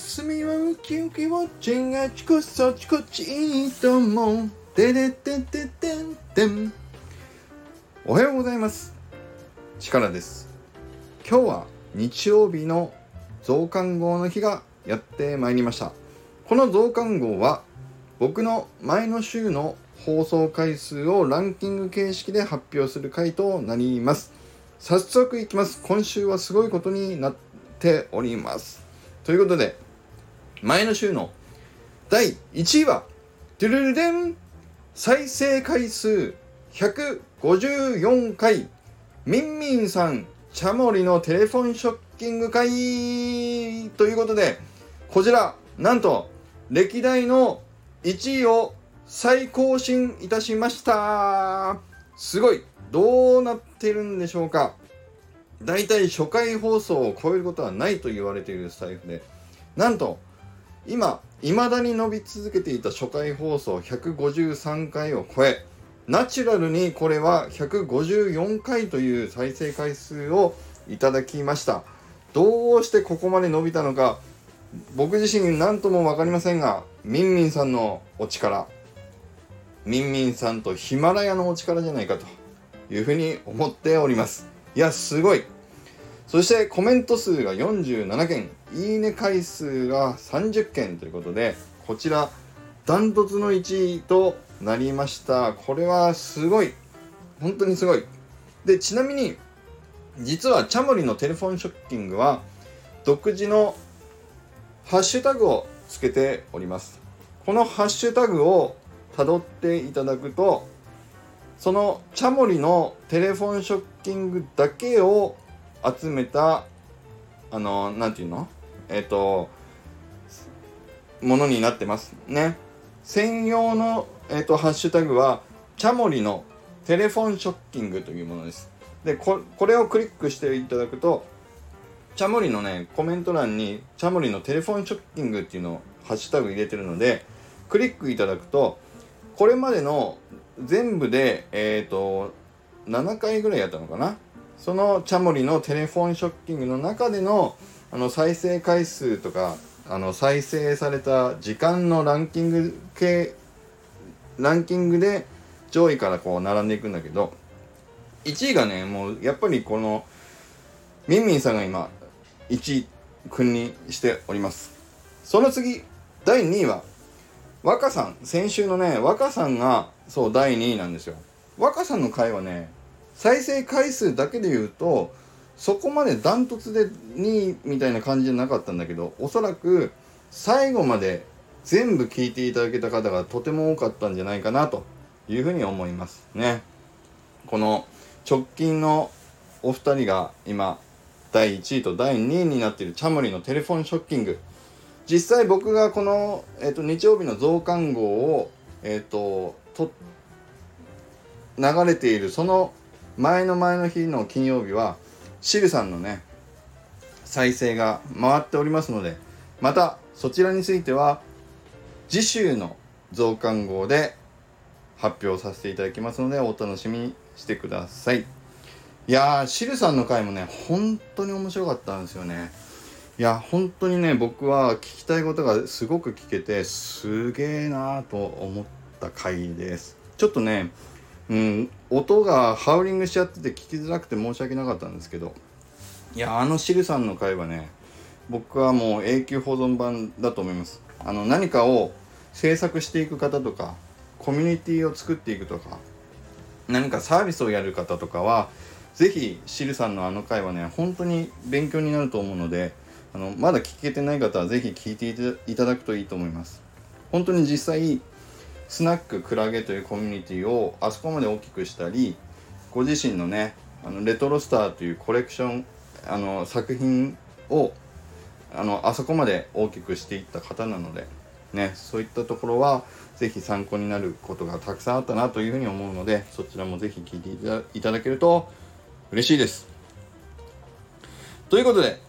隅はウキウキウォッチングあちこちそちこちいいと思う。てれてててんてん。おはようございます。力です。今日は日曜日の増刊号の日がやってまいりました。この増刊号は僕の前の週の放送回数をランキング形式で発表する回となります。早速いきます。今週はすごいことになっております。ということで前の週の第1位はトゥルルデン再生回数154回ミンミンさんチャモリのテレフォンショッキング会ということでこちらなんと歴代の1位を再更新いたしました。すごいどうなってるんでしょうか。大体初回放送を超えることはないと言われているスタイフでなんと今未だに伸び続けていた初回放送153回を超えナチュラルにこれは154回という再生回数をいただきました。どうしてここまで伸びたのか僕自身何とも分かりませんがみんみんさんのお力みんみんさんとヒマラヤのお力じゃないかというふうに思っております。いやすごい。そしてコメント数が47件。いいね回数が30件ということでこちらダントツの1位となりました。これはすごい。本当にすごい。でちなみに実はチャモリのテレフォンショッキングは独自のハッシュタグをつけております。このハッシュタグをたどっていただくとそのチャモリのテレフォンショッキングだけを集めたあの何て言うの？えっ、ー、とものになってますね。専用の、えーと、ハッシュタグはチャモリのテレフォンショッキングというものです。でこれをクリックしていただくとチャモリのねコメント欄にチャモリのテレフォンショッキングっていうのをハッシュタグ入れてるのでクリックいただくとこれまでの全部で、えっ、ー、と、7回ぐらいやったのかな？そのチャモリのテレフォンショッキングの中でのあの再生回数とかあの再生された時間のランキング系ランキングで上位からこう並んでいくんだけど1位がねもうやっぱりこのミンミンさんが今1位君にしております。その次第2位は若さん。先週のね若さんがそう第2位なんですよ。若さんの回はね再生回数だけで言うとそこまでダントツで2位みたいな感じじゃなかったんだけどおそらく最後まで全部聞いていただけた方がとても多かったんじゃないかなというふうに思いますね。この直近のお二人が今第1位と第2位になっているチャモリのテレフォンショッキング。実際僕がこの、えーと、日曜日の増刊号を、えーと、と流れているその前の前の日の金曜日はシルさんのね再生が回っておりますのでまたそちらについては次週の増刊号で発表させていただきますのでお楽しみにしてください。いやーシルさんの回もね本当に面白かったんですよね。いや本当にね僕は聞きたいことがすごく聞けてすげえなーと思った回です。ちょっとねうん。音がハウリングしちゃってて聞きづらくて申し訳なかったんですけど。いやあのシルさんの回はね僕はもう永久保存版だと思います。あの何かを制作していく方とかコミュニティを作っていくとか何かサービスをやる方とかは是非シルさんのあの回はね本当に勉強になると思うのであのまだ聞けてない方は是非聞いていただくといいと思います。本当に実際スナッククラゲというコミュニティをあそこまで大きくしたりご自身のねあのレトロスターというコレクションあの作品をあのあそこまで大きくしていった方なのでねそういったところは是非参考になることがたくさんあったなというふうに思うのでそちらも是非聞いていただけると嬉しいです。ということで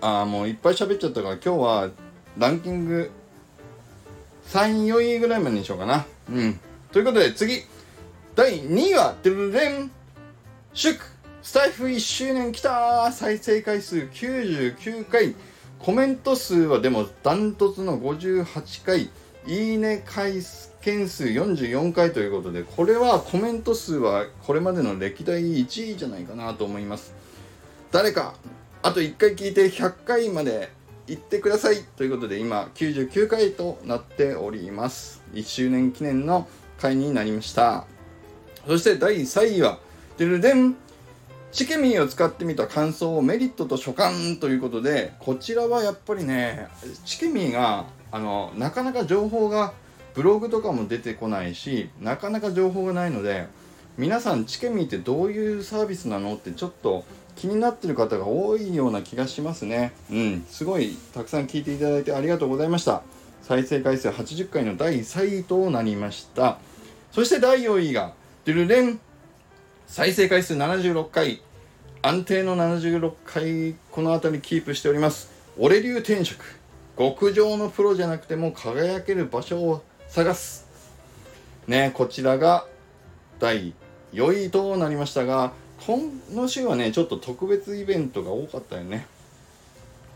ああもういっぱい喋っちゃったから今日はランキング3、4位ぐらいまでにしようかな。うん。ということで次、第2位は、ドゥルレン。祝スタイフ1周年きた。再生回数99回。コメント数はでもダントツの58回。いいね回件数44回ということでこれはコメント数はこれまでの歴代1位じゃないかなと思います。誰かあと1回聞いて100回まで行ってくださいということで今99回となっております。1周年記念の回になりました。そして第3位はでるでん。チケミーを使ってみた感想をメリットと所感ということでこちらはやっぱりねチケミーがあのなかなか情報がブログとかも出てこないしなかなか情報がないので皆さんチケミーってどういうサービスなのってちょっと気になってる方が多いような気がしますね。うん。すごいたくさん聞いていただいてありがとうございました。再生回数80回の第3位となりました。そして第4位がドゥルレン。再生回数76回。安定の76回この辺りキープしております。俺流転職。極上のプロじゃなくても輝ける場所を探す。ねこちらが第4位となりましたが今の週はねちょっと特別イベントが多かったよね。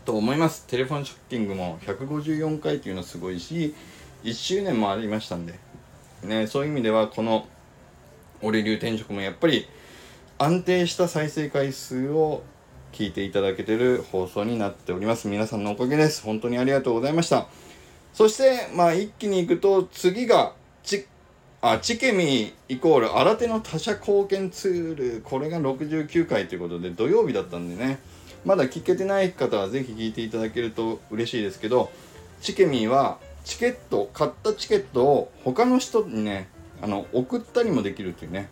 と思います。テレフォンショッキングも154回っていうのすごいし1周年もありましたんで。ねそういう意味ではこの俺流転職もやっぱり安定した再生回数を聞いていただけてる放送になっております。皆さんのおかげです。本当にありがとうございました。そしてまあ一気にいくと次がちあチケミイコール新手の他社貢献ツール。これが69回ということで土曜日だったんでね。まだ聞けてない方はぜひ聞いていただけると嬉しいですけどチケミはチケット買ったチケットを他の人にねあの送ったりもできるっていうね。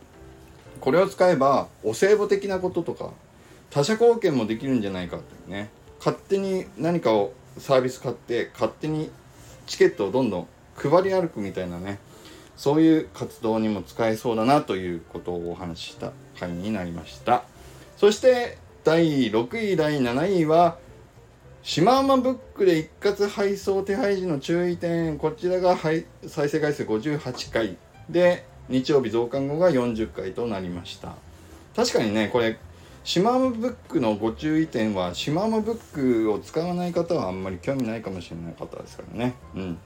これを使えばお歳暮的なこととか他社貢献もできるんじゃないかというね。勝手に何かをサービス買って勝手にチケットをどんどん配り歩くみたいなね。そういう活動にも使えそうだなということをお話しした回になりました。そして第6位第7位はシマウマブックで一括配送手配時の注意点。こちらが再生回数58回で日曜日増刊後が40回となりました。確かにねこれシマウマブックのご注意点はシマウマブックを使わない方はあんまり興味ないかもしれない方ですからね。うん。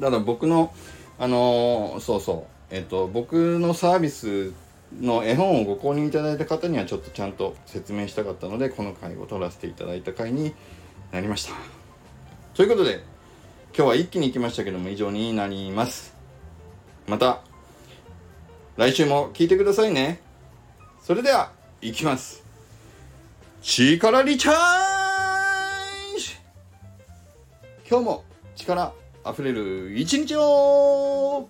ただ僕のあのー、そうそう。えっと僕のサービスの絵本をご購入いただいた方にはちょっとちゃんと説明したかったのでこの回を取らせていただいた回になりました。ということで今日は一気に行きましたけども以上になります。また来週も聞いてくださいね。それでは行きます。力リチャージ。今日も力溢れる一日を